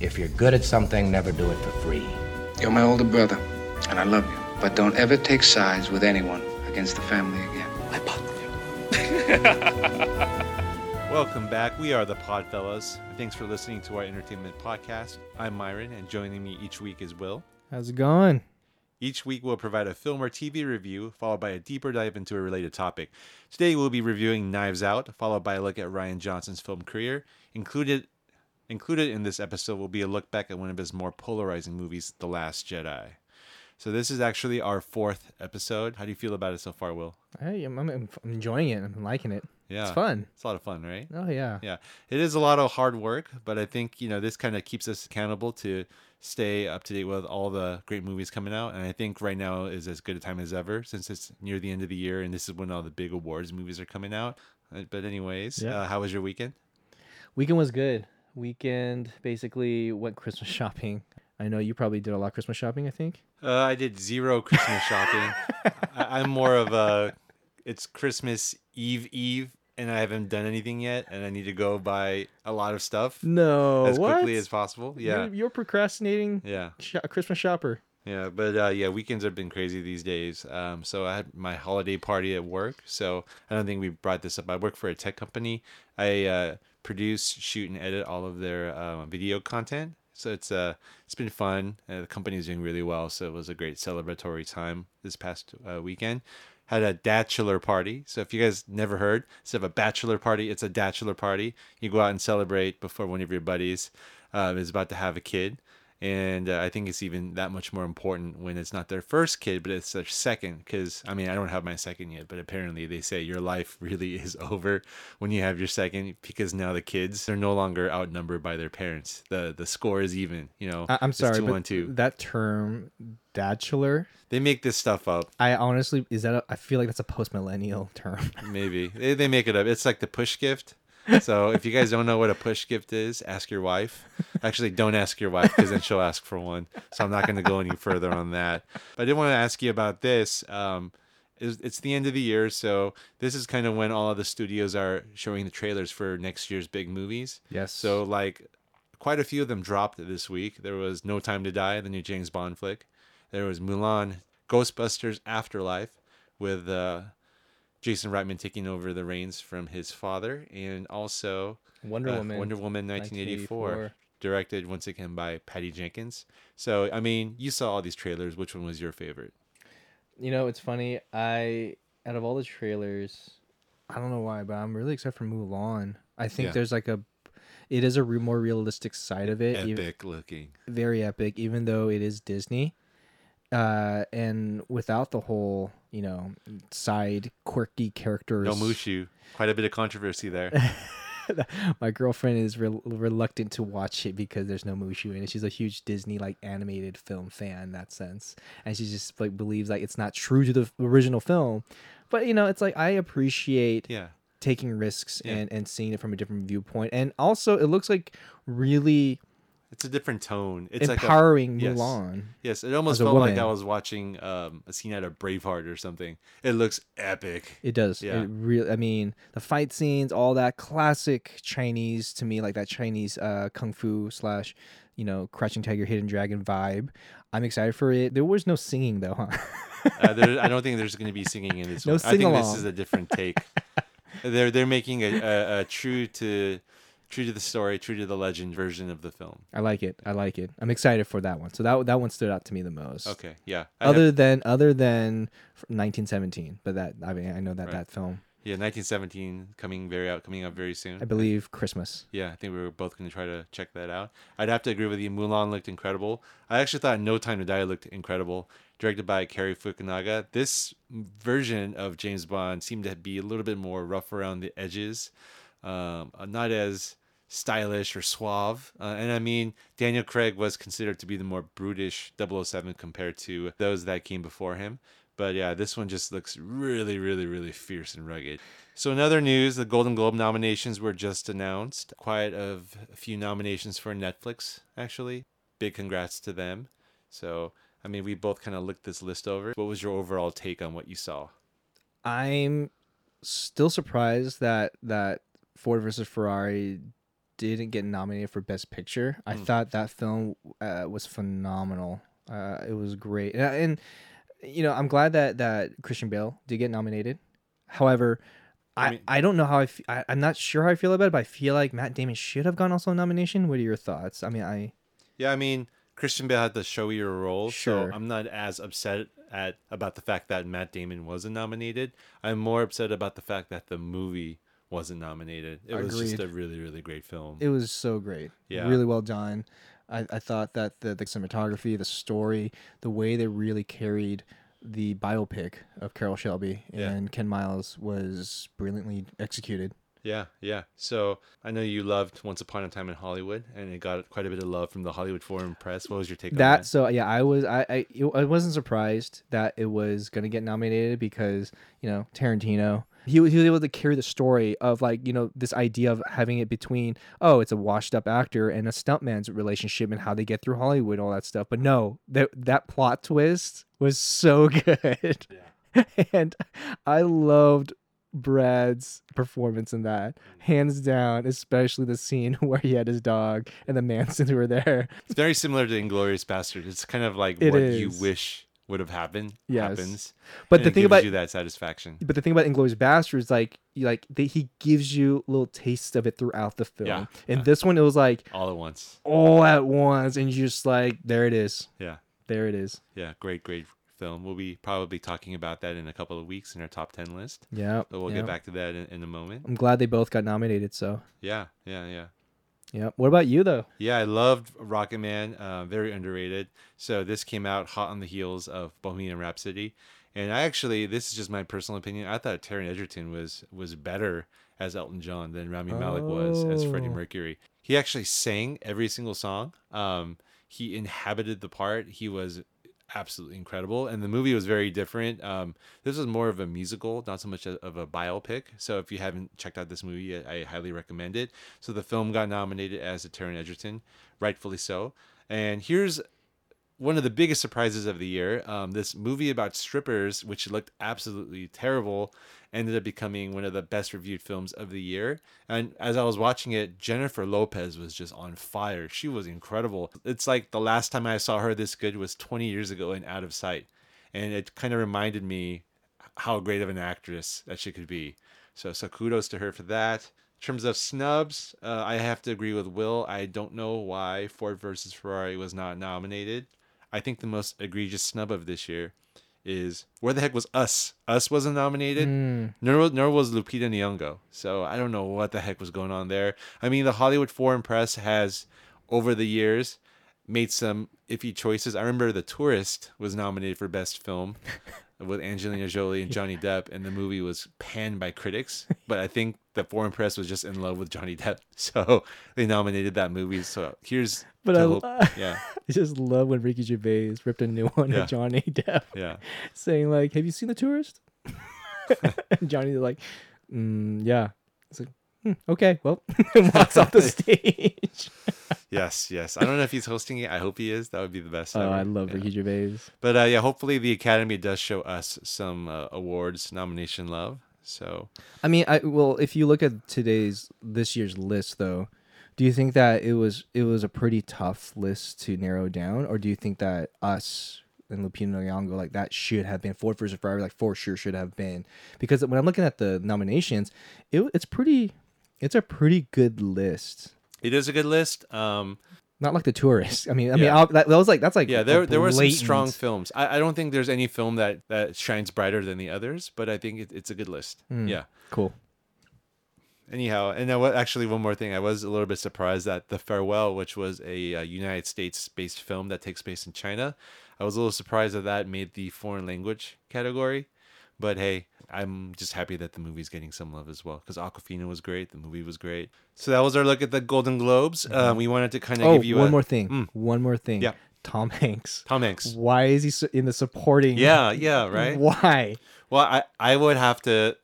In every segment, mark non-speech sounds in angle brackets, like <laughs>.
If you're good at something, never do it for free. You're my older brother, and I love you. But don't ever take sides with anyone against the family again. I bought <laughs> Welcome back. We are the Podfellas. Thanks for listening to our entertainment podcast. I'm Myron, and joining me each week is Will. How's it going? Each week, we'll provide a film or TV review, followed by a deeper dive into a related topic. Today, we'll be reviewing Knives Out, followed by a look at Rian Johnson's film career. Included, included in this episode will be a look back at one of his more polarizing movies, The Last Jedi. So this is actually our fourth episode. How do you feel about it so far, Will? Hey, I'm, I'm, enjoying it. I'm liking it. Yeah, It's fun. It's a lot of fun, right? Oh yeah. Yeah, it is a lot of hard work, but I think you know this kind of keeps us accountable to stay up to date with all the great movies coming out. And I think right now is as good a time as ever since it's near the end of the year, and this is when all the big awards movies are coming out. Uh, But anyways, Yeah. uh, how was your weekend? Weekend was good. Weekend basically went Christmas <laughs> shopping. I know you probably did a lot of Christmas shopping. I think. Uh, I did zero Christmas shopping. I, I'm more of a it's Christmas Eve Eve. And I haven't done anything yet, and I need to go buy a lot of stuff No. as what? quickly as possible. Yeah, You're, you're procrastinating. yeah. Sh- Christmas shopper. Yeah, but uh, yeah, weekends have been crazy these days. Um, so I had my holiday party at work. So I don't think we brought this up. I work for a tech company. I uh, produce, shoot, and edit all of their uh, video content. So it's uh, it's been fun. Uh, the company's doing really well. So it was a great celebratory time this past uh, weekend. Had a bachelor party. So if you guys never heard, instead of a bachelor party, it's a bachelor party. You go out and celebrate before one of your buddies uh, is about to have a kid and uh, I think it's even that much more important when it's not their first kid, but it's their second. Because I mean, I don't have my second yet, but apparently they say your life <laughs> really is over when you have your second, because now the kids they're no longer outnumbered by their parents. the The score is even. You know, I- I'm sorry, two but on two. that term, bachelor. They make this stuff up. I honestly is that a, I feel like that's a post millennial term. Maybe they, they make it up. It's like the push gift. So if you guys don't know what a push gift is, ask your wife. Actually, don't ask your wife because then she'll ask for one. So I'm not going to go any further on that. But I did want to ask you about this. Um, it's it's the end of the year, so this is kind of when all of the studios are showing the trailers for next year's big movies. Yes. So like, quite a few of them dropped this week. There was No Time to Die, the new James Bond flick. There was Mulan, Ghostbusters Afterlife, with uh, Jason Reitman taking over the reins from his father, and also Wonder uh, Woman. Wonder Woman 1984, 1984. directed once again by Patty Jenkins. So, I mean, you saw all these trailers. Which one was your favorite? You know, it's funny. I out of all the trailers, I don't know why, but I'm really excited for Mulan. I think Yeah. there's like a, it is a re- more realistic side of it. Epic looking. very epic, even though it is Disney. Uh, and without the whole, you know, side quirky characters. No Mushu. Quite a bit of controversy there. <laughs> My girlfriend is re- reluctant to watch it because there's no Mushu in it. She's a huge Disney like animated film fan in that sense, and she just like believes like it's not true to the original film. But you know, it's like I appreciate yeah. taking risks Yeah. and and seeing it from a different viewpoint, and also it looks like really It's a different tone. It's empowering like a, yes. Mulan. Yes, it almost felt like I was watching um, a scene out of Braveheart or something. It looks epic. It does. Yeah. It really. I mean, the fight scenes, all that classic Chinese to me, like that Chinese uh, kung fu slash, you know, Crouching Tiger, Hidden Dragon vibe. I'm excited for it. There was no singing though, huh? Uh, there, I don't think <laughs> there's going to be singing in this No one. I think this is a different take. they're they're making a, a, a true to true to the story, true to the legend version of the film. I like it. I like it. I'm excited for that one. So that that one stood out to me the most. Okay, yeah. I Other have- than other than 1917, but that I mean I know that Right. that film. yeah, 1917 coming very out coming out very soon. I believe Christmas. Yeah, I think we were both going to try to check that out. I'd have to agree with you. Mulan looked incredible. I actually thought No Time to Die looked incredible. Directed by Cary Fukunaga. This version of James Bond seemed to be a little bit more rough around the edges, um, uh, not as stylish or suave. Uh, and I mean, Daniel Craig was considered to be the more brutish 007 compared to those that came before him. But yeah, this one just looks really, really, really fierce and rugged. So in other news, the Golden Globe nominations were just announced. Quite of a few nominations for Netflix, actually. Big congrats to them. So I mean, we both kind of looked this list over. What was your overall take on what you saw? I'm still surprised that that Ford versus Ferrari didn't get nominated for Best Picture. I Mm. thought that film uh, was phenomenal. Uh, it was great, and, and you know, I'm glad that that Christian Bale did get nominated. However, I, I I, don't know how I, f- I I'm not sure how I feel about it, but I feel like Matt Damon should have gotten also a nomination. What are your thoughts? I mean, I Yeah, I mean, Christian Bale had the showier role, Sure. so I'm not as upset at about the fact that Matt Damon wasn't nominated. I'm more upset about the fact that the movie wasn't nominated. It was just a really, really great film. it was so great. Yeah. Really well done. I, I thought that the, the cinematography, the story, the way they really carried the biopic of Carroll Shelby Yeah. and Ken Miles was brilliantly executed. Yeah, yeah. So I know you loved Once Upon a Time in Hollywood, and it got quite a bit of love from the Hollywood Foreign Press. What was your take on That that? so yeah, I was I I, I wasn't surprised that it was gonna get nominated because you know Tarantino he was, he was able to carry the story of like you know this idea of having it between oh it's a washed up actor and a stuntman's relationship and how they get through Hollywood all that stuff. But no that that plot twist was so <laughs> good. <laughs> And I loved Brad's performance in that. Mm. Hands down especially the scene <laughs> where he had his dog and the Mansons who were there. It's very similar to Inglourious Basterd. It's kind of like It what you wish would have happened Yes. happens. But and the thing about you that satisfaction. but the thing about Inglourious Basterds, is like you like they, he gives you little tastes of it throughout the film. Yeah, yeah. this one, it was like All at once. all at once, and you just like there it is, Yeah. there it is. Yeah, great, great film. We'll be probably talking about that in a couple of weeks in our top 10 list. Yeah, But we'll yeah. get back to that in, in a moment. I'm glad they both got nominated. So Yeah, yeah, yeah. Yeah. What about you though? Yeah, I loved Rocketman. Uh, very underrated. So this came out hot on the heels of Bohemian Rhapsody, and I actually, this is just my personal opinion. I thought Taron Egerton was was better as Elton John than Rami Malek was as Freddie Oh. Mercury. He actually sang every single song. Um, he inhabited the part. He was absolutely incredible, and the movie was very different. Um, this was more of a musical, not so much a- of a biopic. So if you haven't checked out this movie, I, I highly recommend it. So the film got nominated as a Taron Egerton, rightfully so. And here's one of the biggest surprises of the year. Um, this movie about strippers, which looked absolutely terrible, ended up becoming one of the best reviewed films of the year. And as I was watching it, Jennifer Lopez was just on fire. She was incredible. It's like the last time I saw her this good was 20 years ago in Out of Sight. And it kind of reminded me how great of an actress that she could be. So, so kudos to her for that. In terms of snubs, uh, I have to agree with Will. I don't know why Ford versus Ferrari was not nominated. I think the most egregious snub of this year is where the heck was Us? Us wasn't nominated, Mm, nor, nor was Lupita Nyong'o. So I don't know what the heck was going on there. I mean, the Hollywood Foreign Press has, over the years, made some iffy choices. I remember The Tourist was nominated for Best Film <laughs> with Angelina Jolie and Johnny Depp, and the movie was panned by critics. <laughs> But I think the foreign press was just in love with Johnny Depp, <laughs> so they nominated that movie. So here's, But I- hope- yeah, <laughs> I just love when Ricky Gervais ripped a new one Yeah. of Johnny Depp, yeah, saying like, "Have you seen The Tourist?" and Johnny's like, mm, "Yeah." It's like, "Hmm, "Okay, well," walks off the stage. Yes, yes. I don't know if he's hosting it. I hope he is. That would be the best. oh, ever. I love Yeah. Ricky Gervais. But uh, yeah, hopefully the Academy does show us some uh, awards nomination love. So I mean, I well, if you look at today's this year's list, though, do you think that it was it was a pretty tough list to narrow down, or do you think that us and Lupita Nyong'o like that should have been Ford versus Ferrari like for sure should have been? Because when I'm looking at the nominations, it, it's pretty, it's a pretty good list. It is a good list. Um, Not like the tourist. I mean, I mean, Yeah. I'll, that, that was like that's like yeah, there there were some strong films. I, I don't think there's any film that that shines brighter than the others, but I think it, it's a good list. Hmm. Yeah. Cool. Anyhow, and now what? Actually, one more thing. I was a little bit surprised that The Farewell, which was a uh, United States-based film that takes place in China, I was a little surprised that that made the foreign language category. But hey, I'm just happy that the movie's getting some love as well because Awkwafina was great. The movie was great. So that was our look at the Golden Globes. Um, we wanted to kind of Oh, give you one a, more thing. Mm. One more thing. Yeah. Tom Hanks. Tom Hanks. Why is he in the supporting? Yeah, yeah, right. <laughs> Why? Well, I I would have to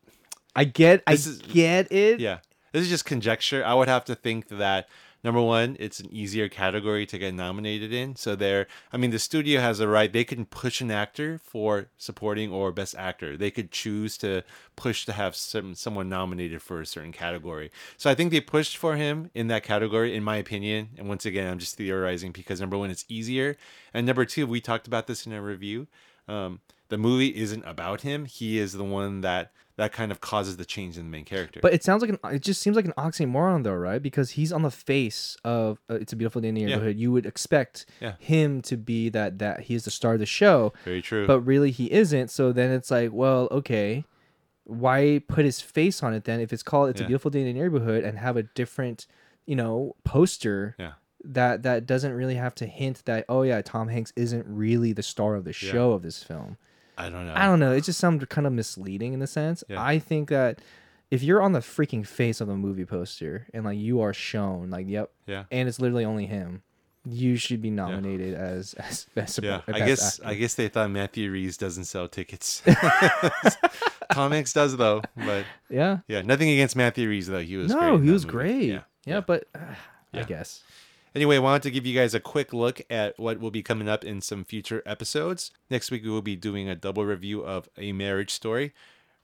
I get, I is- get it. Yeah. This is just conjecture. I would have to think that number one, it's an easier category to get nominated in. So there, I mean, the studio has a right; they can push an actor for supporting or best actor. They could choose to push to have some someone nominated for a certain category. So I think they pushed for him in that category, in my opinion. And once again, I'm just theorizing because number one, it's easier, and number two, we talked about this in a review. Um, the movie isn't about him. He is the one that that kind of causes the change in the main character. But it sounds like an. It just seems like an oxymoron, though, right? Because he's on the face of uh, "It's a Beautiful Day in the Yeah. Neighborhood." You would expect Yeah. him to be that that he is the star of the show, very true. but really he isn't. So then it's like, well, okay, why put his face on it then? If it's called "It's a Beautiful Day in the Neighborhood" and have a different, you know, poster. yeah. That that doesn't really have to hint that oh yeah Tom Hanks isn't really the star of the Yeah. show of this film. I don't know. I don't know. It just sounds kind of misleading in the sense. Yeah. I think that if you're on the freaking face of a movie poster and like you are shown, like, yep, Yeah. and it's literally only him, you should be nominated as as <laughs> best. Yeah, I guess actor. I guess they thought Matthew Rhys doesn't sell tickets. <laughs> <laughs> Tom Hanks does though, but Yeah. yeah, nothing against Matthew Rhys though. He was No, in he was movie. great. Yeah, Yeah, but uh, I guess. Anyway, I wanted to give you guys a quick look at what will be coming up in some future episodes. Next week, we will be doing a double review of A Marriage Story,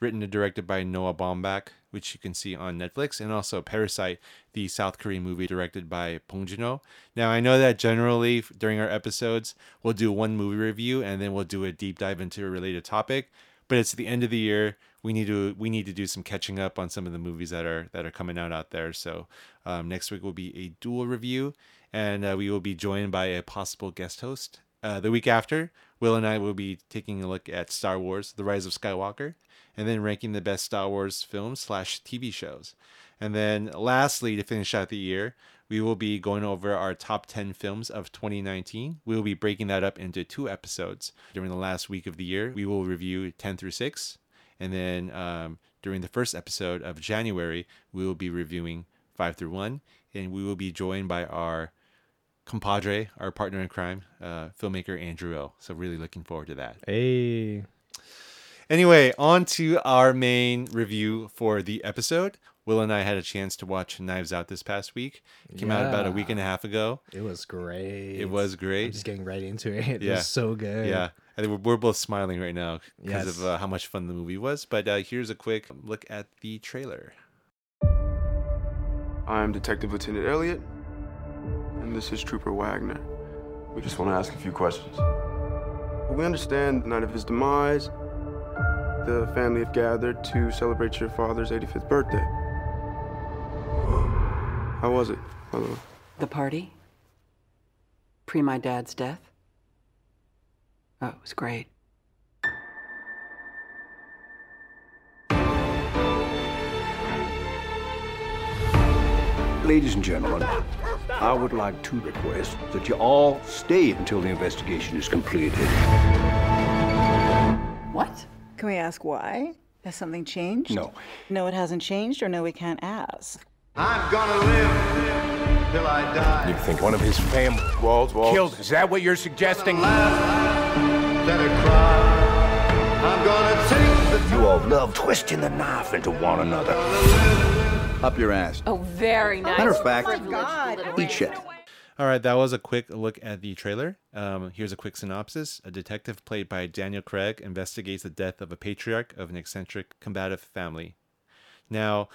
written and directed by Noah Baumbach, which you can see on Netflix, and also Parasite, the South Korean movie directed by Bong Joon-ho. Now, I know that generally during our episodes, we'll do one movie review and then we'll do a deep dive into a related topic. But it's the end of the year. We need to we need to do some catching up on some of the movies that are that are coming out out there. So um, next week will be a dual review, and uh, we will be joined by a possible guest host. Uh, the week after, Will and I will be taking a look at Star Wars: The Rise of Skywalker, and then ranking the best Star Wars films slash TV shows. And then lastly, to finish out the year, we will be going over our top 10 films of 2019. We will be breaking that up into two episodes. During the last week of the year, we will review 10 through 6. And then um, during the first episode of January, we will be reviewing 5 through 1. And we will be joined by our compadre, our partner in crime, uh, filmmaker Andrew O. So, really looking forward to that. Hey. Anyway, on to our main review for the episode. Will and I had a chance to watch Knives Out this past week. It came out about a week and a half ago. It was great. It was I'm great. just getting right into it. It Yeah. was so good. Yeah, I think we're, we're both smiling right now because Yes. of uh, how much fun the movie was. But uh, here's a quick look at the trailer. I'm Detective Lieutenant Elliott, and this is Trooper Wagner. We just want to ask a few questions. We understand the night of his demise, the family have gathered to celebrate your father's 85th birthday. How was it, by the way? The party? Pre my dad's death? Oh, it was great. Ladies and gentlemen, I would like to request that you all stay until the investigation is completed. What? Can we ask why? Has something changed? No. No, it hasn't changed, or no, we can't ask. I'm gonna live till I die. You think one of his family Walls, walls. killed? Him. Is that what you're suggesting? Then I cry. I'm gonna take the You all love twisting the knife into one another. Up your ass. Oh, very nice. Matter of fact, God. eat shit. All right, that was a quick look at the trailer. Um, here's a quick synopsis. A detective played by Daniel Craig investigates the death of a patriarch of an eccentric combative family. Now,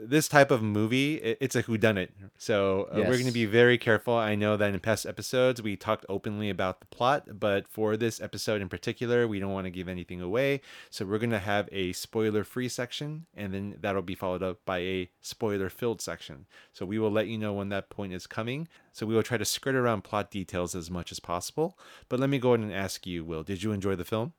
this type of movie, it's a whodunit. So uh, we're going to be very careful. I know that in past episodes we talked openly about the plot, but for this episode in particular, we don't want to give anything away. So we're going to have a spoiler free section, and then that'll be followed up by a spoiler filled section. So we will let you know when that point is coming. So we will try to skirt around plot details as much as possible. But let me go ahead and ask you, Will, did you enjoy the film?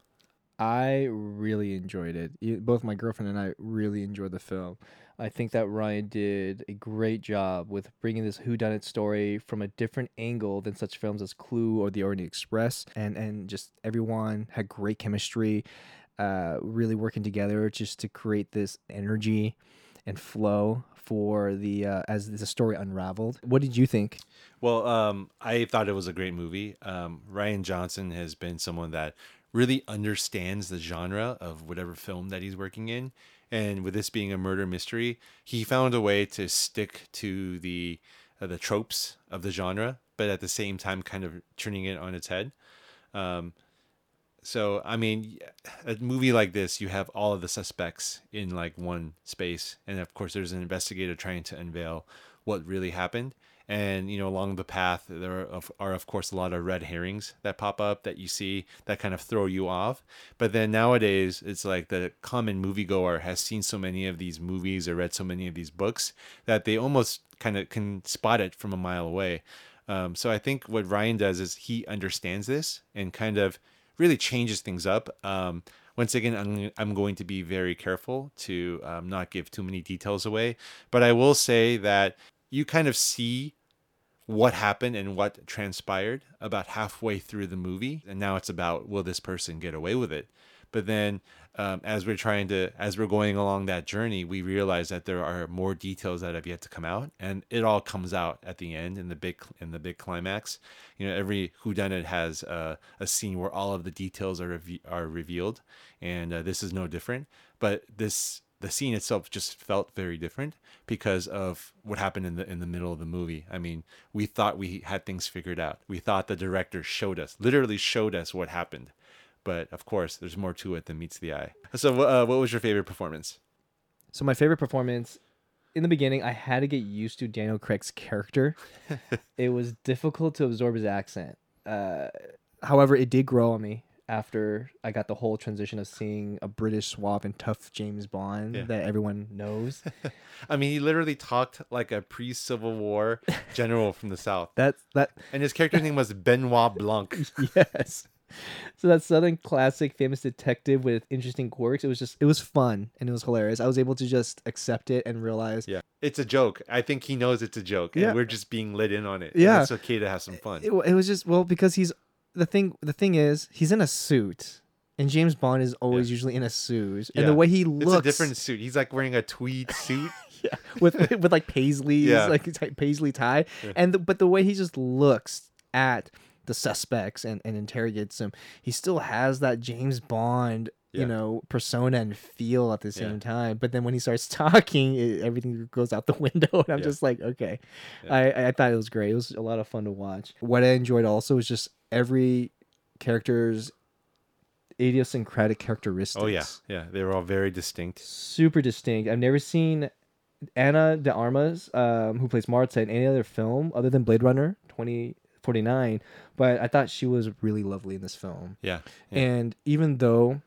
I really enjoyed it. Both my girlfriend and I really enjoyed the film. I think that Rian did a great job with bringing this whodunit story from a different angle than such films as Clue or The Orient Express, and and just everyone had great chemistry, uh, really working together just to create this energy and flow for the uh, as the story unraveled. What did you think? Well, um, I thought it was a great movie. Um, Rian Johnson has been someone that really understands the genre of whatever film that he's working in. And with this being a murder mystery, he found a way to stick to the uh, the tropes of the genre, but at the same time, kind of turning it on its head. Um, so I mean, a movie like this, you have all of the suspects in like one space, and of course, there's an investigator trying to unveil what really happened. And you know, along the path, there are of, are of course a lot of red herrings that pop up that you see that kind of throw you off. But then nowadays, it's like the common moviegoer has seen so many of these movies or read so many of these books that they almost kind of can spot it from a mile away. Um, so I think what Rian does is he understands this and kind of really changes things up. Um, once again, I'm, I'm going to be very careful to um, not give too many details away, but I will say that you kind of see what happened and what transpired about halfway through the movie. And now it's about will this person get away with it? But then um, as we're trying to, as we're going along that journey, we realize that there are more details that have yet to come out, and it all comes out at the end in the big in the big climax. You know, every whodunit has a, a scene where all of the details are reve- are revealed, and uh, this is no different. But this the scene itself just felt very different because of what happened in the in the middle of the movie. I mean, we thought we had things figured out. We thought the director showed us, literally showed us what happened. But of course, there's more to it than meets the eye. So, uh, what was your favorite performance? So my favorite performance in the beginning, I had to get used to Daniel Craig's character. <laughs> it was difficult to absorb his accent. Uh, however, it did grow on me after I got the whole transition of seeing a British suave and tough James Bond Yeah. that everyone knows. <laughs> I mean, he literally talked like a pre-Civil War <laughs> general from the South, That's that <laughs> and his character's name was Benoit Blanc. yes. So that Southern classic famous detective with interesting quirks, it was just it was fun and it was hilarious. I was able to just accept it and realize Yeah, it's a joke. I think he knows it's a joke, and we're just being lit in on it. Yeah. and it's okay to have some fun. it, it was just well because he's the thing the thing is he's in a suit and James Bond is always usually in a suit and the way he It's looks a different suit. He's like wearing a tweed suit. <laughs> yeah, with <laughs> with like paisleys Yeah. like paisley tie Yeah. and the, but the way he just looks at the suspects and, and interrogates them he still has that James Bond Yeah. you know persona and feel at the Yeah. same time but then when he starts <laughs> talking it, everything goes out the window and i'm Yeah. just like okay Yeah. I, I thought it was great it was a lot of fun to watch what i enjoyed also was just every character's idiosyncratic characteristics Oh yeah, yeah. They were all very distinct. super distinct. I've never seen Ana de Armas, um, who plays Marta, in any other film other than Blade Runner 2049. But I thought she was really lovely in this film. Yeah, yeah. And even though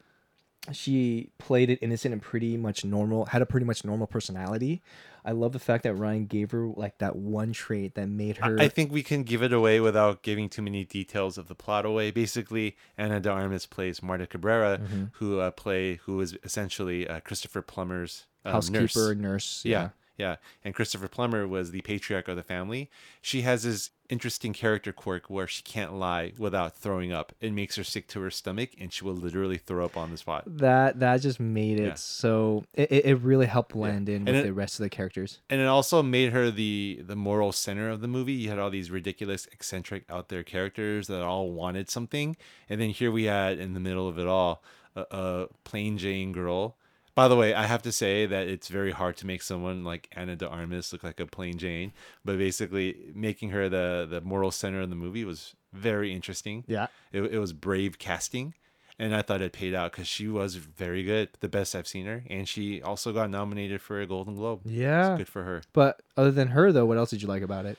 she played it innocent and pretty much normal, had a pretty much normal personality, I love the fact that Rian gave her like that one trait that made her. I think we can give it away without giving too many details of the plot away. Basically, Ana de Armas plays Marta Cabrera, Mm-hmm. who uh, play who is essentially uh, Christopher Plummer's um, housekeeper, nurse. nurse. Yeah, yeah. And Christopher Plummer was the patriarch of the family. She has this interesting character quirk where she can't lie without throwing up. It makes her sick to her stomach, and she will literally throw up on the spot. That that just made it Yeah. so it, it really helped blend in And with it- the rest of the characters. and it also made her the the moral center of the movie. You had all these ridiculous, eccentric, out there characters that all wanted something, and then here we had in the middle of it all a, a plain Jane girl. By the way, I have to say that it's very hard to make someone like Ana de Armas look like a plain Jane, but basically making her the the moral center of the movie was very interesting. Yeah. it, it was brave casting. And I thought it paid out because she was very good, the best I've seen her, and she also got nominated for a Golden Globe. Yeah, It's good for her. But other than her, though, what else did you like about it?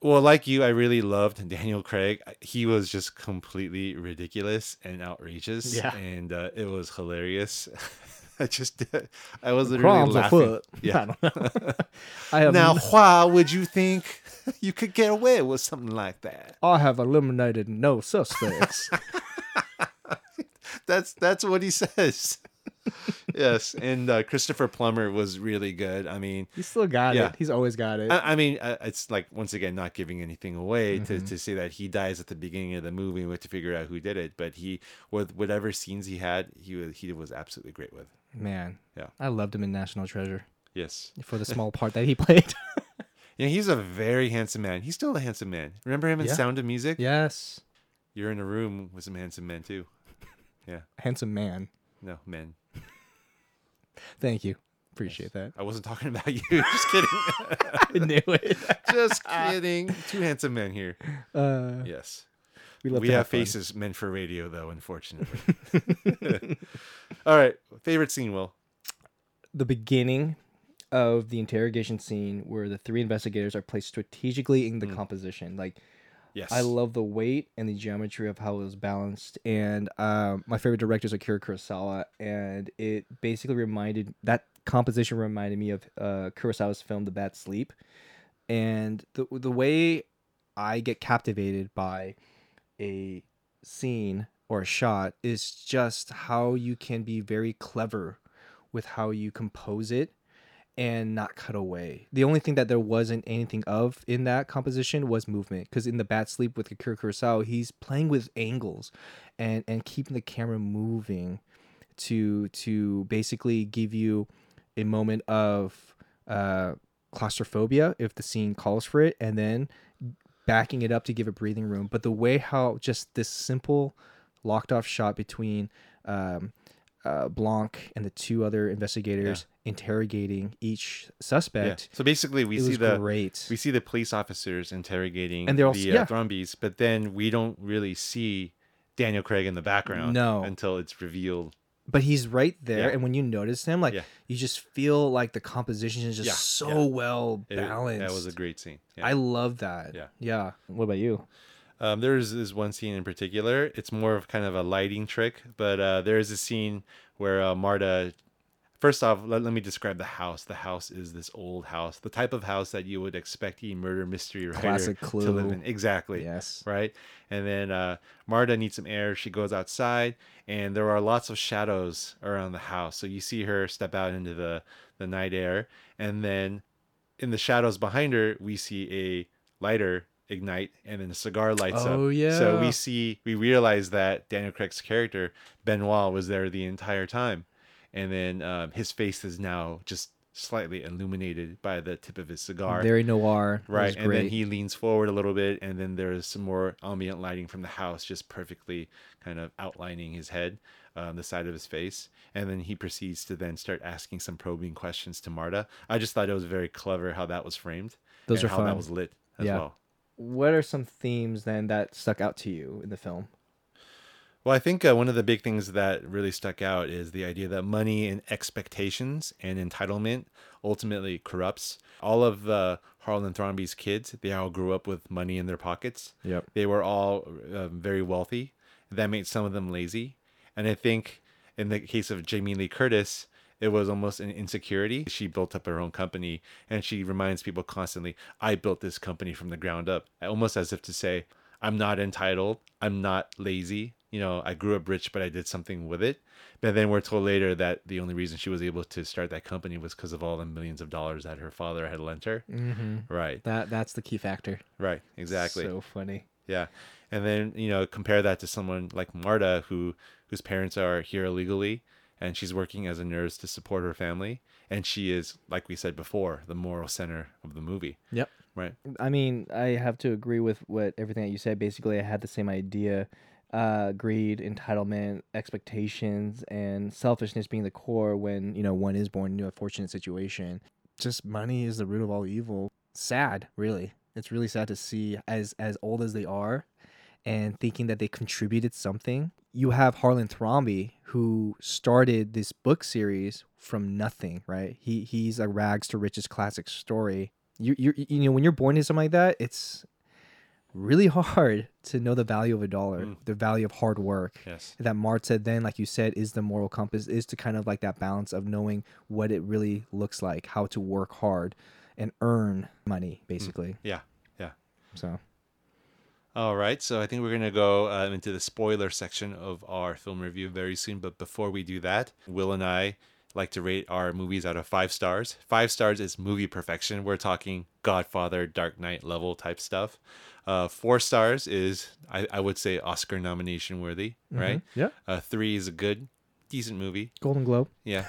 Well, like you, I really loved Daniel Craig. He was just completely ridiculous and outrageous, Yeah. and uh, it was hilarious. <laughs> <laughs> I just, did. I was literally Crumbs laughing. afoot. Yeah. <laughs> I don't know. <laughs> I have now, why would you think you could get away with something like that? I have eliminated no suspects. That's that's what he says. yes, and uh, Christopher Plummer was really good. I mean, He's still got Yeah. it. He's always got it. I, I mean, uh, it's like once again not giving anything away to, Mhm. to say that he dies at the beginning of the movie we have to figure out who did it. But he, with whatever scenes he had, he was he was absolutely great with. Man, Yeah. I loved him in National Treasure Yes, for the small part that he <laughs> played. <laughs> yeah, he's a very handsome man. He's still a handsome man. Remember him in Yeah. Sound of Music? yes, You're in a room with some handsome men too. <laughs> Yeah, handsome man. no men. Thank you. Appreciate that. I wasn't talking about you. Just kidding. I knew it. Just kidding. Two handsome men here. Uh, Yes. We love we to have fun. faces meant for radio, though, unfortunately. <laughs> All right. Favorite scene, Will? the beginning of the interrogation scene where the three investigators are placed strategically in the composition. Like, Yes. I love the weight and the geometry of how it was balanced. And um, my favorite director is Akira Kurosawa, and it basically reminded that composition reminded me of uh, Kurosawa's film The Bad Sleep. And the the way I get captivated by a scene or a shot is just how you can be very clever with how you compose it and not cut away. The only thing that there wasn't anything of in that composition was movement. Because in the Bad Sleep with Akira Kurosawa, he's playing with angles and and keeping the camera moving to to basically give you a moment of uh, claustrophobia if the scene calls for it, and then backing it up to give it breathing room. But the way how just this simple locked off shot between um, uh, Blanc and the two other investigators interrogating each suspect. Yeah. So basically, we see the great. we see the police officers interrogating And they're all- the yeah. uh, Thrombeys, but then we don't really see Daniel Craig in the background. No. until it's revealed. But he's right there, Yeah. and when you notice him, like Yeah. you just feel like the composition is just Yeah, so well It- balanced. that was a great scene. Yeah. I love that. Yeah. yeah. What about you? Um, there's this one scene in particular. It's more of kind of a lighting trick, but uh, there is a scene where uh, Marta. First off, let, let me describe the house. The house is this old house, the type of house that you would expect a murder mystery writer Classic to live in. Exactly. Yes. Right. And then uh, Marta needs some air. She goes outside, and there are lots of shadows around the house. So you see her step out into the the night air, and then in the shadows behind her, we see a lighter ignite and then a cigar lights up. Oh, yeah. So we see we realize that Daniel Craig's character Benoit was there the entire time, and then um, his face is now just slightly illuminated by the tip of his cigar. Very noir. Right, and then he leans forward a little bit, and then there's some more ambient lighting from the house, just perfectly kind of outlining his head, um, the side of his face, and then he proceeds to then start asking some probing questions to Marta. I just thought it was very clever how that was framed. Those and are how that was lit as Yeah. well. What are some themes then that stuck out to you in the film? Well, I think uh, one of the big things that really stuck out is the idea that money and expectations and entitlement ultimately corrupts. All of uh, Harlan Thrombey's kids, they all grew up with money in their pockets. Yep. They were all um, very wealthy. That made some of them lazy. And I think in the case of Jamie Lee Curtis, it was almost an insecurity. She built up her own company and she reminds people constantly, I built this company from the ground up. Almost as if to say, I'm not entitled. I'm not lazy. You know, I grew up rich, but I did something with it. But then we're told later that the only reason she was able to start that company was because of all the millions of dollars that her father had lent her. Mm-hmm. Right. That that's the key factor. Right. Exactly. So funny. Yeah. And then, you know, compare that to someone like Marta who whose parents are here illegally and she's working as a nurse to support her family and she is like we said before, the moral center of the movie. Yep. Right. I mean, I have to agree with what everything that you said. Basically, I had the same idea. Uh, greed, entitlement, expectations, and selfishness being the core when, you know, one is born into a fortunate situation. Just money is the root of all evil. Sad, really. It's really sad to see as as old as they are and thinking that they contributed something. You have Harlan Thrombey who started this book series from nothing, right? He he's a rags to riches classic story. You you you know when you're born into something like that, it's really hard <laughs> to know the value of a dollar, the value of hard work. Yes. That Mart said then, like you said, is the moral compass, is to kind of like that balance of knowing what it really looks like, how to work hard and earn money, basically. Yeah. Yeah. So All right, so I think we're going to go uh, into the spoiler section of our film review very soon. But before we do that, Will and I like to rate our movies out of five stars. Five stars is movie perfection. We're talking Godfather, Dark Knight level type stuff. Uh, four stars is, I, I would say, Oscar nomination worthy, right? Yeah. Uh, three is a good, decent movie. Golden Globe, Yeah.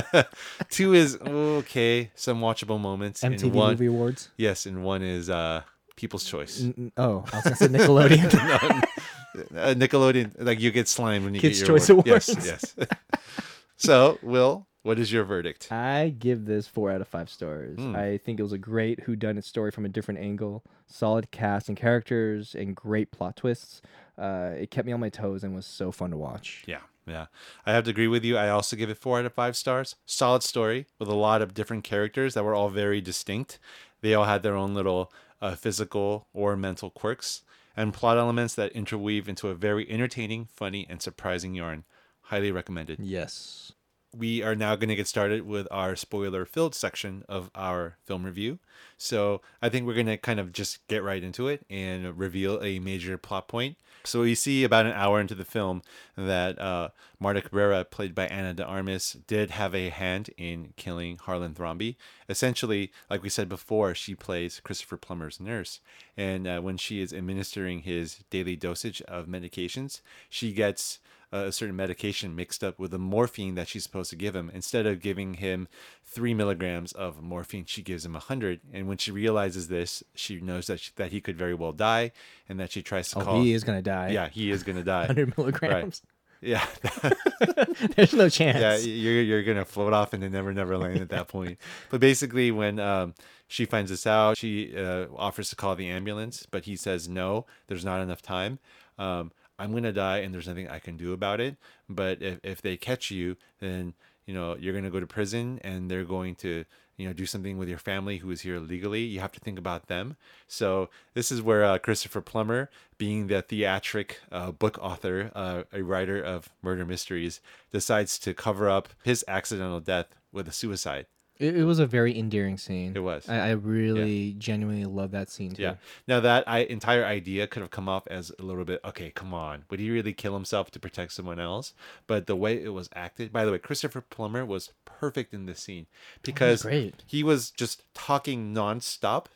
<laughs> Two is okay, some watchable moments. and MTV one, Movie Awards. Yes, and one is uh, People's Choice. N- oh, I was gonna say Nickelodeon. <laughs> uh, Nickelodeon, like you get slime when you Kids' get your Choice award. Yes, Awards. yes. <laughs> so, Will, What is your verdict? I give this four out of five stars. Hmm. I think it was a great whodunit story from a different angle, solid cast and characters, and great plot twists. Uh, it kept me on my toes and was so fun to watch. Yeah, yeah. I have to agree with you. I also give it four out of five stars. Solid story with a lot of different characters that were all very distinct. They all had their own little uh, physical or mental quirks and plot elements that interweave into a very entertaining, funny, and surprising yarn. Highly recommended. Yes. we are now going to get started with our spoiler filled section of our film review. So I think we're going to kind of just get right into it and reveal a major plot point. So we see about an hour into the film that uh, Marta Cabrera, played by Ana de Armas, did have a hand in killing Harlan Thrombey. Essentially, like we said before, she plays Christopher Plummer's nurse. And uh, when she is administering his daily dosage of medications, she gets a certain medication mixed up with the morphine that she's supposed to give him. Instead of giving him three milligrams of morphine, she gives him a hundred. And when she realizes this, she knows that she, that he could very well die, and that she tries to Oh, call. he is gonna die. Yeah, he is gonna die. <laughs> 100 milligrams. Yeah. <laughs> There's no chance. Yeah, you're you're gonna float off into never never land at that point. But basically, when um, she finds this out, she uh, offers to call the ambulance, but he says no. There's not enough time. Um, I'm gonna die, and there's nothing I can do about it. But if if they catch you, then you know you're gonna go to prison, and they're going to you know do something with your family who is here legally. You have to think about them. So this is where uh, Christopher Plummer, being the theatric uh, book author, uh, a writer of murder mysteries, decides to cover up his accidental death with a suicide. It, it was a very endearing scene. It was. I, I really genuinely love that scene too. Yeah. Now that I, entire idea could have come off as a little bit okay. Come on, would he really kill himself to protect someone else? But the way it was acted, by the way, Christopher Plummer was perfect in this scene because great. he was just talking nonstop,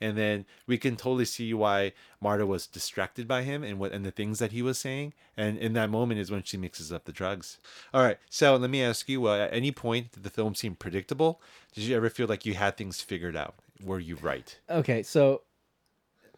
and then we can totally see why Marta was distracted by him and what and the things that he was saying. And in that moment is when she mixes up the drugs. All right, so let me ask you: uh, at any point did the film seem predictable? Did you ever feel like you had things figured out? Were you right? Okay, so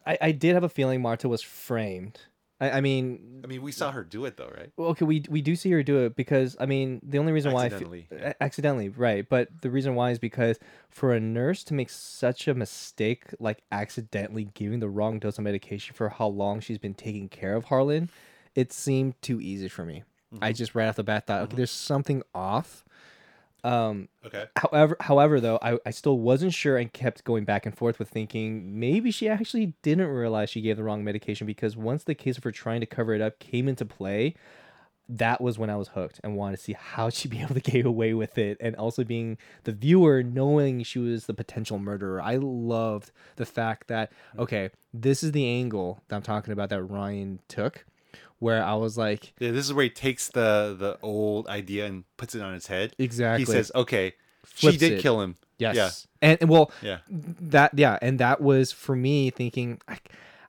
I, I did have a feeling Marta was framed. I, I mean, I mean, we saw her do it though, right? well, okay, we we do see her do it because I mean, the only reason why I fe- Accidentally, a- accidentally, right? But the reason why is because for a nurse to make such a mistake, like accidentally giving the wrong dose of medication for how long she's been taking care of Harlan, it seemed too easy for me. Mm-hmm. I just right off the bat thought, okay, there's something off. Um, Okay. However, however, though, I, I still wasn't sure and kept going back and forth with thinking maybe she actually didn't realize she gave the wrong medication because once the case of her trying to cover it up came into play, that was when I was hooked and wanted to see how <laughs> she'd be able to get away with it. And also being the viewer, knowing she was the potential murderer. I loved the fact that, okay, this is the angle that I'm talking about that Rian took, where I was like, Yeah, this is where he takes the the old idea and puts it on his head. Exactly. He says, "Okay, Flips she did it. kill him." Yes. Yeah. And, and well, Yeah. that yeah, and that was for me thinking I,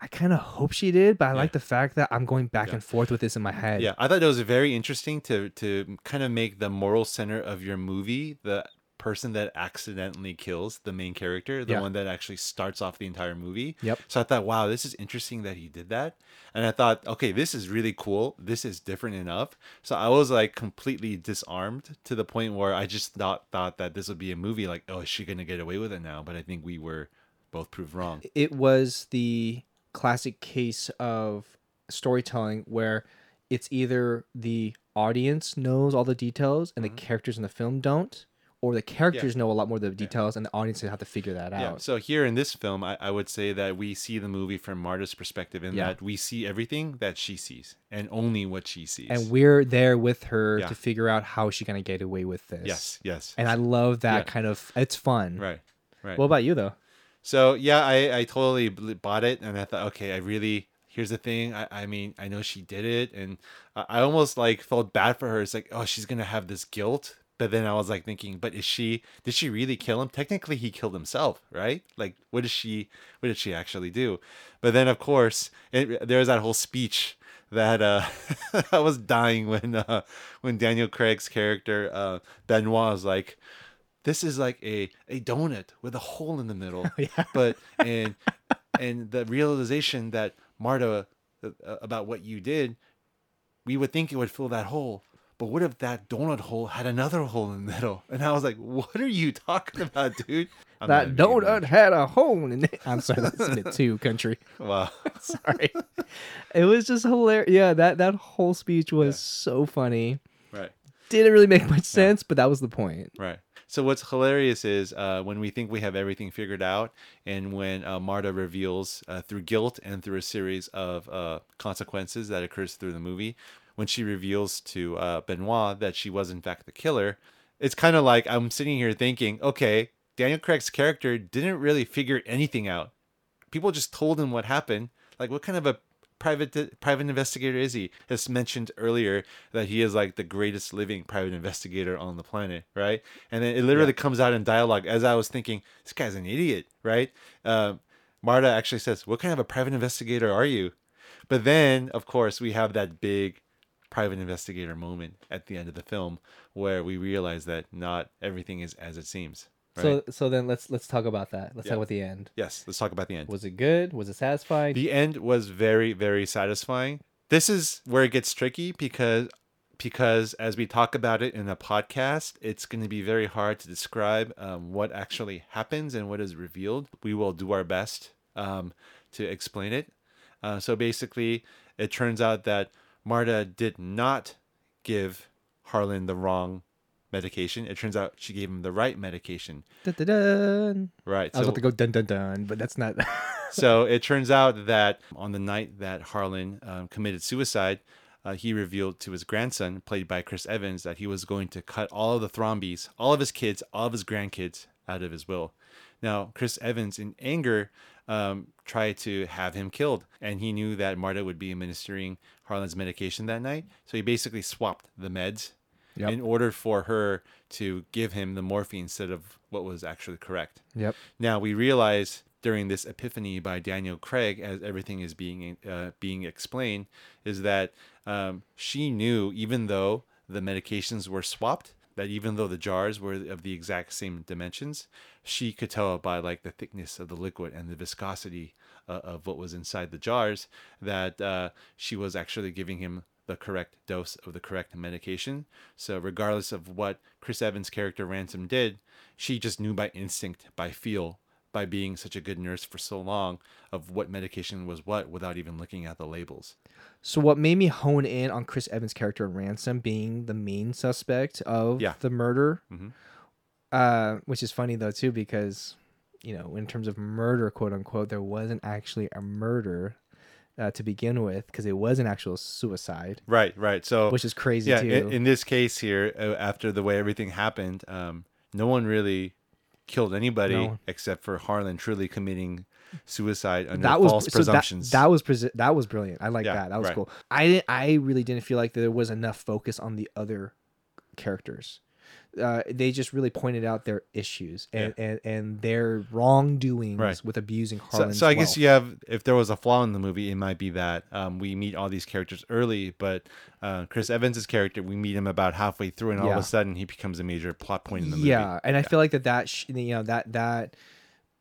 I kind of hope she did, but I like the fact that I'm going back and forth with this in my head. Yeah, I thought it was very interesting to to kind of make the moral center of your movie the person that accidentally kills the main character, the Yeah. one that actually starts off the entire movie. Yep. So I thought, wow, this is interesting that he did that. And I thought, okay, this is really cool. This is different enough. So I was like completely disarmed to the point where I just thought thought that this would be a movie like, oh, is she gonna get away with it now? But I think we were both proved wrong. It was the classic case of storytelling where it's either the audience knows all the details and the mm-hmm. characters in the film don't, or the characters know a lot more of the details and the audience have to figure that out. Yeah. So here in this film, I, I would say that we see the movie from Marta's perspective in Yeah. that we see everything that she sees and only what she sees. And we're there with her Yeah. to figure out how she's gonna get away with this. yes, yes. And I love that Yeah. kind of. It's fun. right, right. What about you though? So yeah, I, I totally bought it, and I thought, okay, I really. Here's the thing. I, I mean, I know she did it, and I, I almost like felt bad for her. It's like, oh, she's gonna have this guilt. But then I was like thinking, but is she? Did she really kill him? Technically, he killed himself, right? Like, what did she? What did she actually do? But then, of course, it, there was that whole speech that uh, <laughs> I was dying when uh, when Daniel Craig's character uh, Benoit was like, this is like a a donut with a hole in the middle <laughs> yeah. but and and the realization that marta uh, about what you did we would think it would fill that hole but what if that donut hole had another hole in the middle? <laughs> And I was like, what are you talking about, dude? I'm that not a donut had a hole in it. I'm sorry, that's a bit too <laughs> country. Wow. <laughs> Sorry. it was just hilarious. Yeah, that that whole speech was so funny. Right. Didn't really make much sense, but that was the point. Right. So what's hilarious is uh, when we think we have everything figured out, and when uh, Marta reveals uh, through guilt and through a series of uh, consequences that occurs through the movie, when she reveals to uh, Benoit that she was in fact the killer, it's kind of like I'm sitting here thinking, okay, Daniel Craig's character didn't really figure anything out. People just told him what happened. Like, what kind of a private private investigator is he? As mentioned earlier, that he is like the greatest living private investigator on the planet, right? And then it literally comes out in dialogue as I was thinking, this guy's an idiot, right? Uh, Marta actually says, "What kind of a private investigator are you?" But then, of course, we have that big private investigator moment at the end of the film where we realize that not everything is as it seems. Right? So so then let's let's talk about that. Let's Yeah. talk about the end. yes, let's talk about the end. Was it good? Was it satisfying? The end was very, very satisfying. This is where it gets tricky because because as we talk about it in a podcast, it's going to be very hard to describe um, what actually happens and what is revealed. We will do our best um, to explain it. Uh, so basically, it turns out that Marta did not give Harlan the wrong medication. It turns out she gave him the right medication. Dun, dun, dun. Right. I was about to go dun dun dun, but that's not. <laughs> so it turns out that on the night that Harlan um, committed suicide, uh, he revealed to his grandson, played by Chris Evans, that he was going to cut all of the Thrombeys, all of his kids, all of his grandkids out of his will. Now, Chris Evans, in anger, um, tried to have him killed, and he knew that Marta would be administering Harlan's medication that night. So he basically swapped the meds Yep. in order for her to give him the morphine instead of what was actually correct. Yep. Now we realize during this epiphany by Daniel Craig, as everything is being uh, being explained, is that um, she knew, even though the medications were swapped, that even though the jars were of the exact same dimensions, she could tell by like the thickness of the liquid and the viscosity uh, of what was inside the jars that uh, she was actually giving him the correct dose of the correct medication. So regardless of what Chris Evans' character Ransom did, she just knew by instinct, by feel, by being such a good nurse for so long of what medication was what without even looking at the labels. So what made me hone in on Chris Evans' character in Ransom being the main suspect of Yeah. the murder, Mhm. uh, which is funny though too because you know in terms of murder, quote unquote, there wasn't actually a murder uh, to begin with because it was an actual suicide, Right, right. So which is crazy yeah, too. in, in this case here, after the way everything happened, um, no one really killed anybody No. except for Harlan truly committing suicide under that was false so that- presumptions. That, was presi- that was brilliant. I like Yeah, that. That was right. cool. I didn't, I really didn't feel like there was enough focus on the other characters. Uh, they just really pointed out their issues and, and, and their wrongdoings Right. with abusing So, so I guess wealth. you have, if there was a flaw in the movie, it might be that um, we meet all these characters early, but uh, Chris Evans's character, we meet him about halfway through, and all of a sudden he becomes a major plot point in the movie. Yeah, and I feel like that that sh- you know that that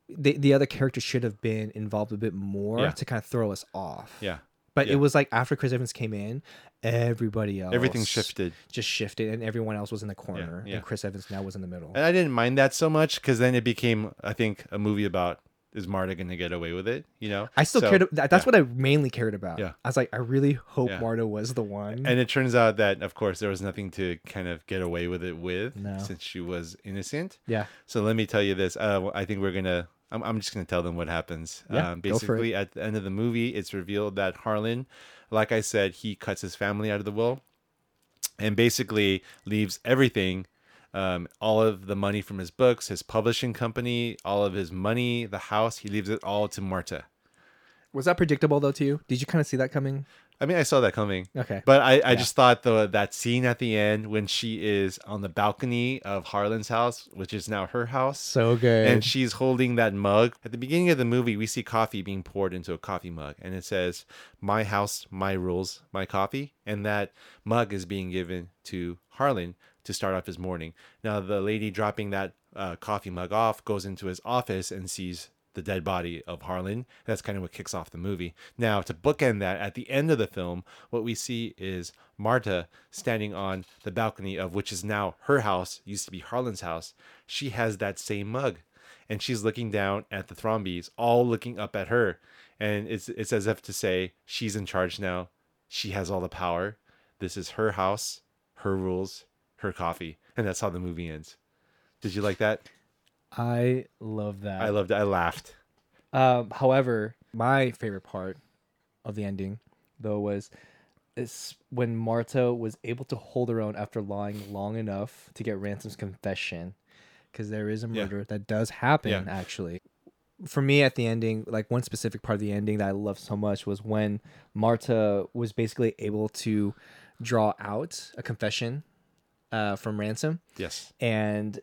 the the other character should have been involved a bit more Yeah. to kind of throw us off. Yeah. But Yeah. it was like after Chris Evans came in, everybody else Everything shifted. just shifted, and everyone else was in the corner, yeah. and Chris Evans now was in the middle. And I didn't mind that so much because then it became, I think, a movie about is Marta going to get away with it? You know, I still So, cared. That, that's yeah. what I mainly cared about. Yeah. I was like, I really hope Yeah. Marta was the one. And it turns out that, of course, there was nothing to kind of get away with it with No. since she was innocent. Yeah. So let me tell you this. Uh, I think we're gonna. I'm, I'm just gonna tell them what happens. Yeah, um, go for it. basically, at the end of the movie, it's revealed that Harlan, like I said, he cuts his family out of the will, and basically leaves everything. Um, all of the money from his books, his publishing company, all of his money, the house, he leaves it all to Marta. was that predictable though to you? Did you kind of see that coming? I mean, I saw that coming. Okay. But I, I just thought the that scene at the end when she is on the balcony of Harlan's house, which is now her house. So good. And she's holding that mug. At the beginning of the movie, we see coffee being poured into a coffee mug, and it says, My house, my rules, my coffee. And that mug is being given to Harlan to start off his morning. Now, the lady dropping that uh, coffee mug off goes into his office and sees the dead body of Harlan. That's kind of what kicks off the movie. Now, to bookend that, at the end of the film, what we see is Marta standing on the balcony of which is now her house, used to be Harlan's house. She has that same mug, and she's looking down at the Thrombeys, all looking up at her, and it's it's as if to say she's in charge now. She has all the power. This is her house, her rules, her coffee, and that's how the movie ends. Did you like that? I love that. I loved it. I laughed. Um, however, my favorite part of the ending, though, was is when Marta was able to hold her own after lying long enough to get Ransom's confession, because there is a Yeah. murder that does happen Yeah. actually. For me, at the ending, like one specific part of the ending that I loved so much was when Marta was basically able to draw out a confession uh, from Ransom, Yes. and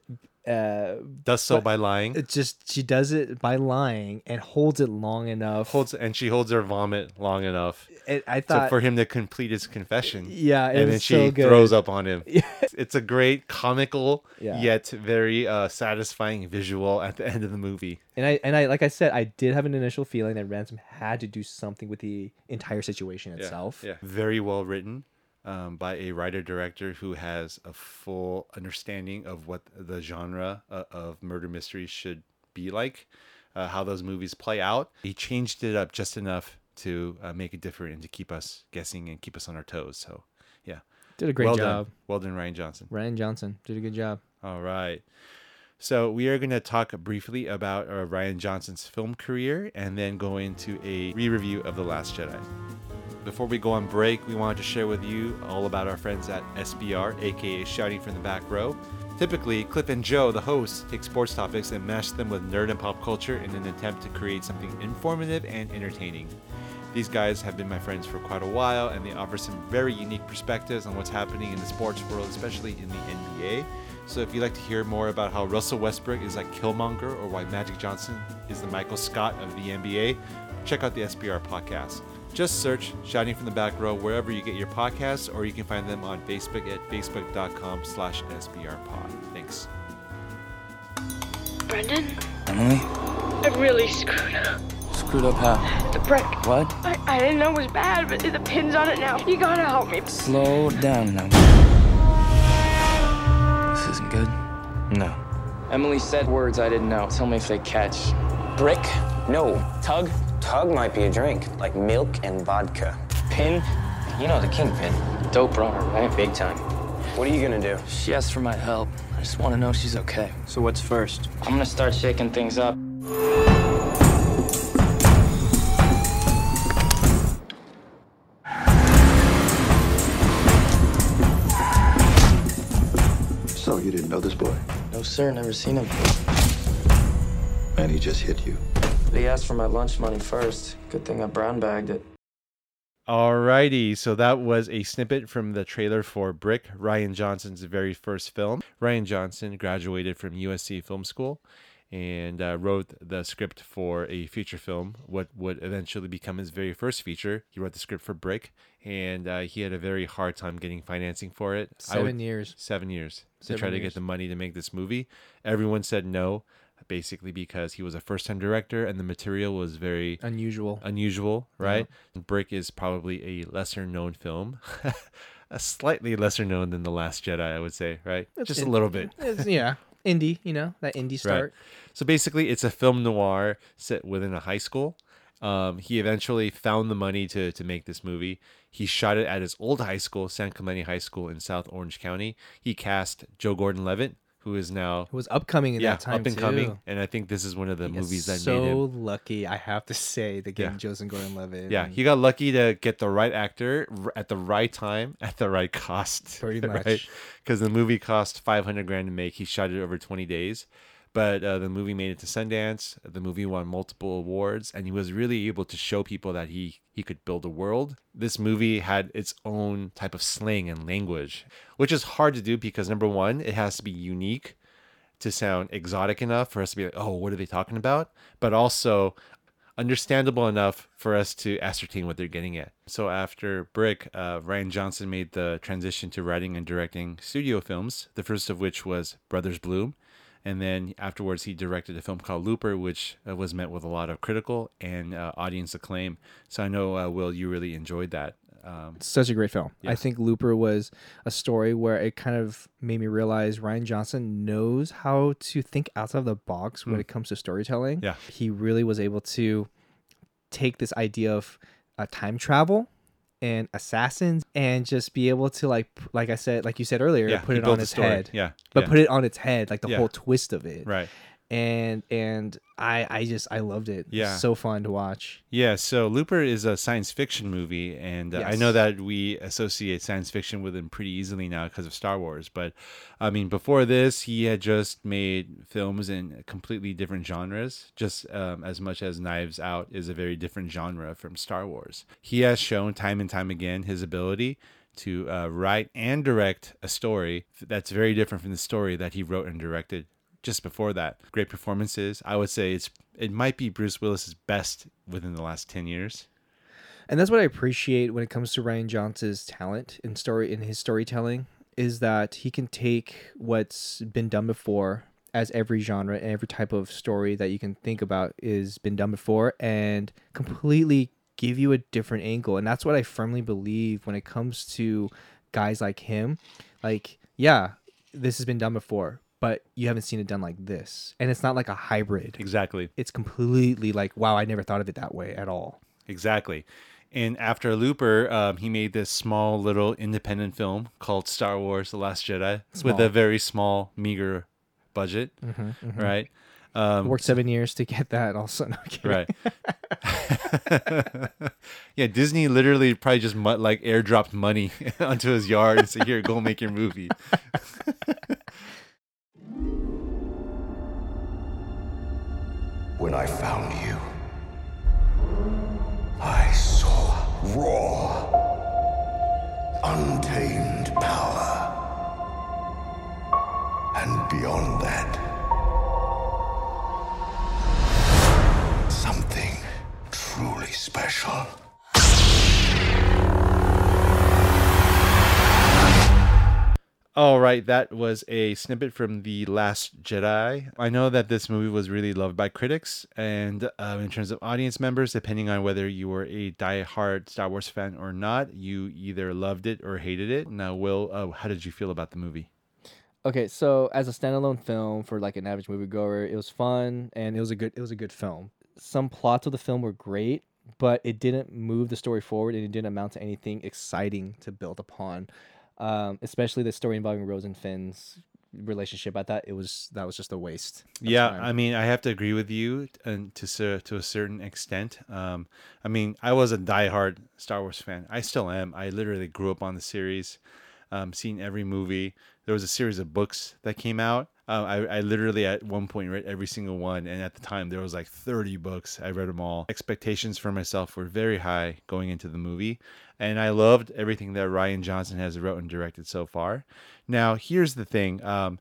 uh, Does so by lying. It just she does it by lying and holds it long enough. Holds and she holds her vomit long enough. It, I so thought for him to complete his confession. Yeah, and then she so throws up on him. <laughs> Yeah. It's a great comical Yeah. yet very uh, satisfying visual at the end of the movie. And I and I like I said, I did have an initial feeling that Ransom had to do something with the entire situation Yeah, itself. Yeah, very well written um, by a writer director who has a full understanding of what the genre uh, of murder mysteries should be like, uh, how those movies play out. He changed it up just enough to uh, make it different and to keep us guessing and keep us on our toes. So, yeah, Did a great well job. Done. Well done, Rian Johnson. Rian Johnson did a good job. All right. So we are going to talk briefly about uh, Rian Johnson's film career and then go into a re-review of The Last Jedi. Before we go on break, we wanted to share with you all about our friends at SBR, aka Shouting from the Back Row. Typically, Cliff and Joe, the hosts, take sports topics and mash them with nerd and pop culture in an attempt to create something informative and entertaining. These guys have been my friends for quite a while, and they offer some very unique perspectives on what's happening in the sports world, especially in the NBA. So if you'd like to hear more about how Russell Westbrook is like Killmonger or why Magic Johnson is the Michael Scott of the NBA, check out the SBR podcast. Just search Shouting from the Back Row wherever you get your podcasts, or you can find them on Facebook at facebook.com slash sbrpod. Thanks. Brendan, Emily? I really screwed up. Screwed up how? The brick. What? I, I didn't know it was bad, but the pin's on it now. You gotta help me. Slow down now. This isn't good. No. Emily said words I didn't know. Tell me if they catch. Brick? No. Tug? Tug might be a drink, like milk and vodka. Pin? You know the kingpin. Dope runner, right? Big time. What are you gonna do? She asked for my help. I just want to know she's okay. So what's first? I'm gonna start shaking things up. So you didn't know this boy? No, sir, never seen him. And he just hit you. He asked for my lunch money first. Good thing I brown bagged it. Alrighty, so that was a snippet from the trailer for Brick, Rian Johnson's very first film. Rian Johnson graduated from USC Film School and uh, wrote the script for a feature film, what would eventually become his very first feature. He wrote the script for Brick, and uh, he had a very hard time getting financing for it. I Seven years. Seven years to Seven try to get the money to make this movie. Everyone said no, basically because he was a first-time director and the material was very Unusual. unusual, right? Brick is probably a lesser known film. <laughs> a slightly lesser known than The Last Jedi, I would say, right? Just a little bit. Yeah, indie. You know that indie start. So basically, it's a film noir set within a high school. Um, he eventually found the money to, to make this movie. He shot it at his old high school, San Clemente High School in South Orange County. He cast Joe Gordon Levitt, who is now Who was upcoming in yeah, that time up and coming. And I think this is one of the He movies that so made him lucky, I have to say, to get Yeah. Joseph Gordon-Levitt. Yeah, and- he got lucky to get the right actor at the right time <laughs> at the right cost. Pretty <laughs> much. Because the movie cost five hundred grand to make. He shot it over twenty days, but uh, the movie made it to Sundance. The movie won multiple awards, and he was really able to show people that he he could build a world. This movie had its own type of slang and language, which is hard to do because number one, it has to be unique to sound exotic enough for us to be like, oh, what are they talking about? But also understandable enough for us to ascertain what they're getting at. So after Brick, uh, Rian Johnson made the transition to writing and directing studio films, the first of which was Brothers Bloom. And then afterwards, he directed a film called Looper, which uh, was met with a lot of critical and uh, audience acclaim. So I know, uh, Will, you really enjoyed that. Um, Such a great film. I think Looper was a story where it kind of made me realize Rian Johnson knows how to think outside of the box when Mm. it comes to storytelling. Yeah. He really was able to take this idea of uh, time travel and assassins and just be able to like like I said like you said earlier Yeah, put it on its head. Yeah, But yeah. put it on its head like the Yeah. whole twist of it. Right. And and I I just I loved it. Yeah. So fun to watch. Yeah, so Looper is a science fiction movie, and uh, I know that we associate science fiction with him pretty easily now because of Star Wars. But I mean, before this, he had just made films in completely different genres, just um, as much as Knives Out is a very different genre from Star Wars. He has shown time and time again his ability to uh, write and direct a story that's very different from the story that he wrote and directed just before that. Great performances. I would say it's it might be Bruce Willis's best within the last 10 years. And that's what I appreciate when it comes to Rian Johnson's talent in story in his storytelling is that he can take what's been done before as every genre and every type of story that you can think about is been done before and completely give you a different angle. And that's what I firmly believe when it comes to guys like him. Like, yeah, this has been done before, but you haven't seen it done like this. And it's not like a hybrid. Exactly. It's completely like, wow, I never thought of it that way at all. Exactly. And after Looper, um, he made this small little independent film called Star Wars: The Last Jedi with a very small, meager budget, Mhm, mhm. right? Um, worked seven years to get that. Also, <laughs> no Right. <laughs> yeah, Disney literally probably just like airdropped money <laughs> onto his yard and said, "Here, go make your movie." When I found you, I saw raw, untamed power. And beyond that, All right, that was a snippet from The Last Jedi. I know that this movie was really loved by critics and uh, in terms of audience members, depending on whether you were a die-hard Star Wars fan or not, you either loved it or hated it. Now, Will, uh, how did you feel about the movie? Okay, so as a standalone film for like an average moviegoer, it was fun and it was a good it was a good film. Some plots of the film were great, but it didn't move the story forward and it didn't amount to anything exciting to build upon. Um, especially the story involving Rose and Finn's relationship. I thought it was that was just a waste. yeah, time. I mean, I have to agree with you, and to to a certain extent. Um, I mean, I was a diehard Star Wars fan. I still am. I literally grew up on the series, um, seen every movie. There was a series of books that came out. Uh, I, I literally at one point read every single one, and at the time there was like 30 books. I read them all. Expectations for myself were very high going into the movie, and I loved everything that Rian Johnson has wrote and directed so far. Now, here's the thing. Um,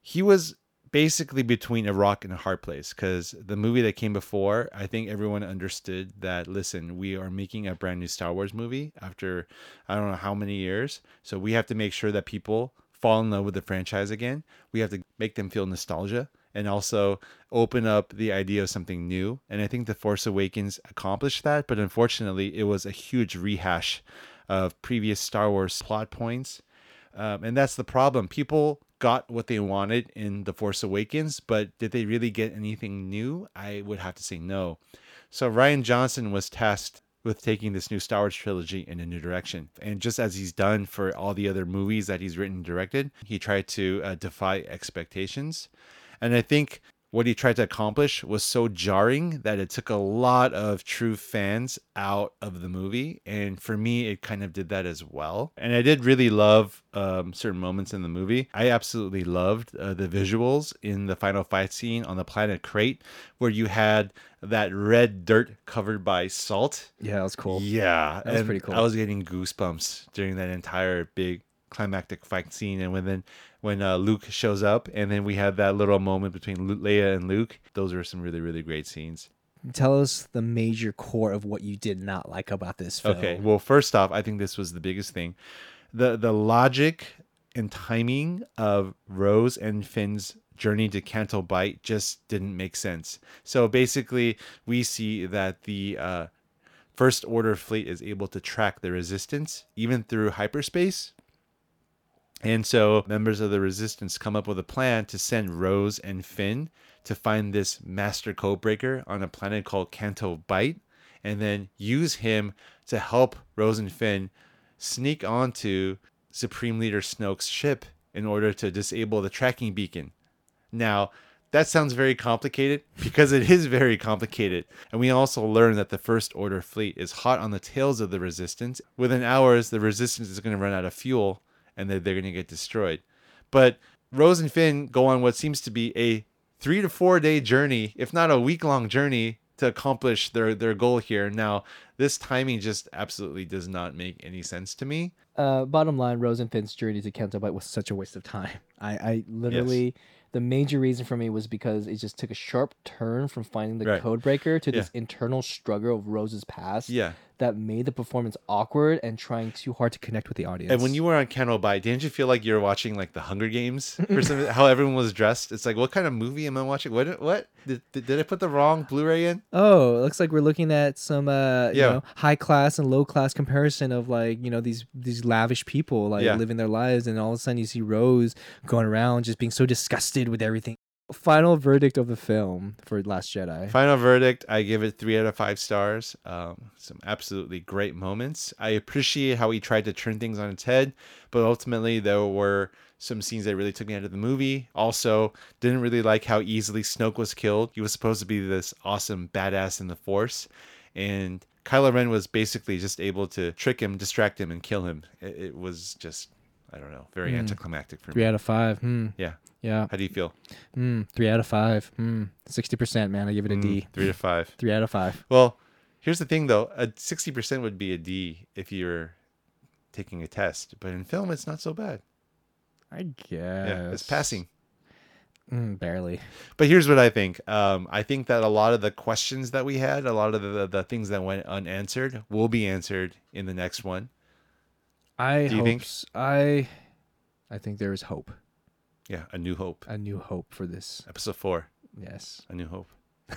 he was basically between a rock and a hard place because the movie that came before, I think everyone understood that, listen, we are making a brand new Star Wars movie after I don't know how many years. So we have to make sure that people fall in love with the franchise again. We have to make them feel nostalgia and also open up the idea of something new. And I think The Force Awakens accomplished that, but unfortunately, it was a huge rehash of previous Star Wars plot points. Um, and that's the problem. People got what they wanted in The Force Awakens, but did they really get anything new? I would have to say no. So Rian Johnson was tasked with taking this new Star Wars trilogy in a new direction. And just as he's done for all the other movies that he's written and directed, he tried to uh, defy expectations. And I think what he tried to accomplish was so jarring that it took a lot of true fans out of the movie. And for me, it kind of did that as well. And I did really love um, certain moments in the movie. I absolutely loved uh, the visuals in the final fight scene on the planet Crait, where you had that red dirt covered by salt. Yeah, that was cool. Yeah, That was pretty cool. I was getting goosebumps during that entire big climactic fight scene, and when then when uh, Luke shows up, and then we had that little moment between Leia and Luke. Those were some really really great scenes. Tell us the major core of what you did not like about this film. Okay, well, first off, I think this was the biggest thing, the the logic and timing of Rose and Finn's journey to Canto Bight just didn't make sense. So basically, we see that the uh, First Order fleet is able to track the Resistance even through hyperspace. And so members of the Resistance come up with a plan to send Rose and Finn to find this master codebreaker on a planet called Canto Bight and then use him to help Rose and Finn sneak onto Supreme Leader Snoke's ship in order to disable the tracking beacon. Now, that sounds very complicated <laughs> because it is very complicated. And we also learn that the First Order fleet is hot on the tails of the Resistance. Within hours, the Resistance is going to run out of fuel and they're, they're going to get destroyed. But Rose and Finn go on what seems to be a three to four day journey, if not a week long journey, to accomplish their, their goal here. Now, this timing just absolutely does not make any sense to me. Uh, bottom line, Rose and Finn's journey to Canto Bight was such a waste of time. I, I literally, the major reason for me was because it just took a sharp turn from finding the Right. code breaker to this internal struggle of Rose's past. Yeah. That made the performance awkward and trying too hard to connect with the audience. And when you were on Canto Bight, didn't you feel like you were watching like the Hunger Games <laughs> or something? How everyone was dressed? It's like, what kind of movie am I watching? What? What? Did, did, did I put the wrong Blu-ray in? Oh, it looks like we're looking at some uh you Yeah. know high class and low class comparison of like, you know, these these lavish people like Yeah. living their lives and all of a sudden you see Rose going around just being so disgusted with everything. Final verdict of the film for Last Jedi. Final verdict: I give it three out of five stars. Um, some absolutely great moments. I appreciate how he tried to turn things on its head, but ultimately there were some scenes that really took me out of the movie. Also, didn't really like how easily Snoke was killed. He was supposed to be this awesome badass in the Force, and Kylo Ren was basically just able to trick him, distract him, and kill him. It, it was just, I don't know, very Hmm. anticlimactic for Three me. out of five. Hmm. Yeah. Yeah. How do you feel? Hmm. Three out of five. Hmm. Sixty percent, man. I give it a D. Mm, three to five. Three out of five. Well, here's the thing though: a sixty percent would be a D if you're taking a test, but in film, it's not so bad. I guess. Yeah, it's passing. Mm, barely. But here's what I think. Um, I think that a lot of the questions that we had, a lot of the, the things that went unanswered, will be answered in the next one. I Do you hope think? s- I I think there is hope. Yeah, a new hope. A new hope for this. Episode four. Yes. A new hope. <laughs>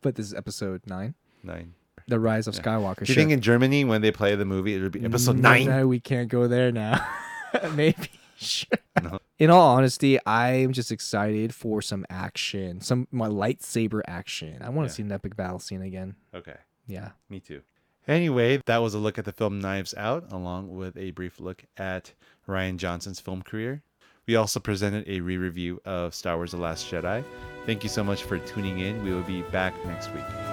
But this is episode nine. Nine. The Rise of Yeah. Skywalker. Do you think in Germany when they play the movie, it would be episode No, nine? No, we can't go there now. <laughs> Maybe. <laughs> Sure. No. In all honesty, I'm just excited for some action, some my lightsaber action. I want to Yeah. see an epic battle scene again. Okay. Yeah. Me too. Anyway, that was a look at the film Knives Out, along with a brief look at Rian Johnson's film career. We also presented a re review of Star Wars The Last Jedi. Thank you so much for tuning in. We will be back next week.